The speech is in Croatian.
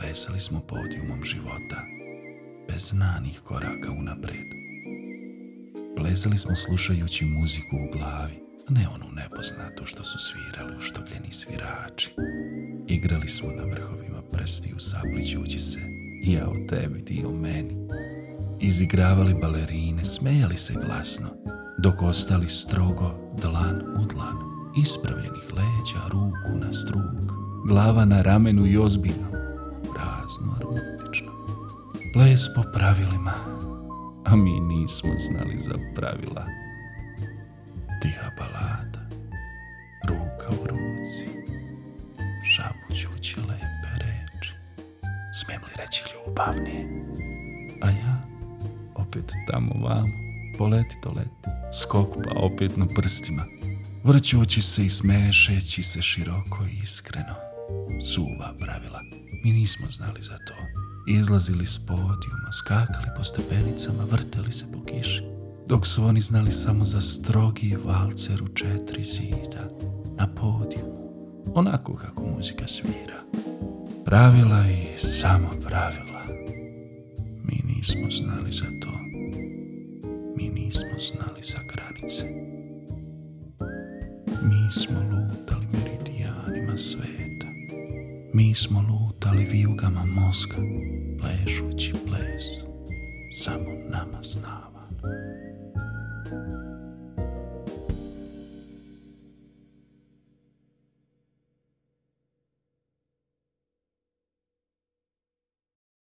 plesali smo podijumom života, bez znanih koraka unapred. Plesali smo slušajući muziku u glavi, a ne onu nepoznatu što su svirali uštogljeni svirači. Igrali smo na vrhovima prstiju saplićući se, ja o tebi, ti o meni. Izigravali balerine, smejali se glasno, dok ostali strogo dlan u dlan, ispravljenih leđa, ruku na struk, glava na ramenu i ozbiljno. Ples po pravilima, a mi nismo znali za pravila. Tiha balada, ruka u ruci, šapućući lepe reči. Smijem li reći ljubavnije? A ja, opet tamo vamo, poleti to leti, skok pa opet na prstima, vrćući se i smešeći se široko i iskreno. Suva pravila, mi nismo znali za to. Izlazili s podijuma, skakali po stepenicama, vrteli se po kiši, dok su oni znali samo za strogi valcer u četiri zida, na podijumu, onako kako muzika svira. Pravila i samo pravila. Mi nismo znali za to. Mi nismo znali za granice. Mi smo lutali meridijanima sveta. Mi smo lutali vijugama mozga, plešući ples, samo nama znavan.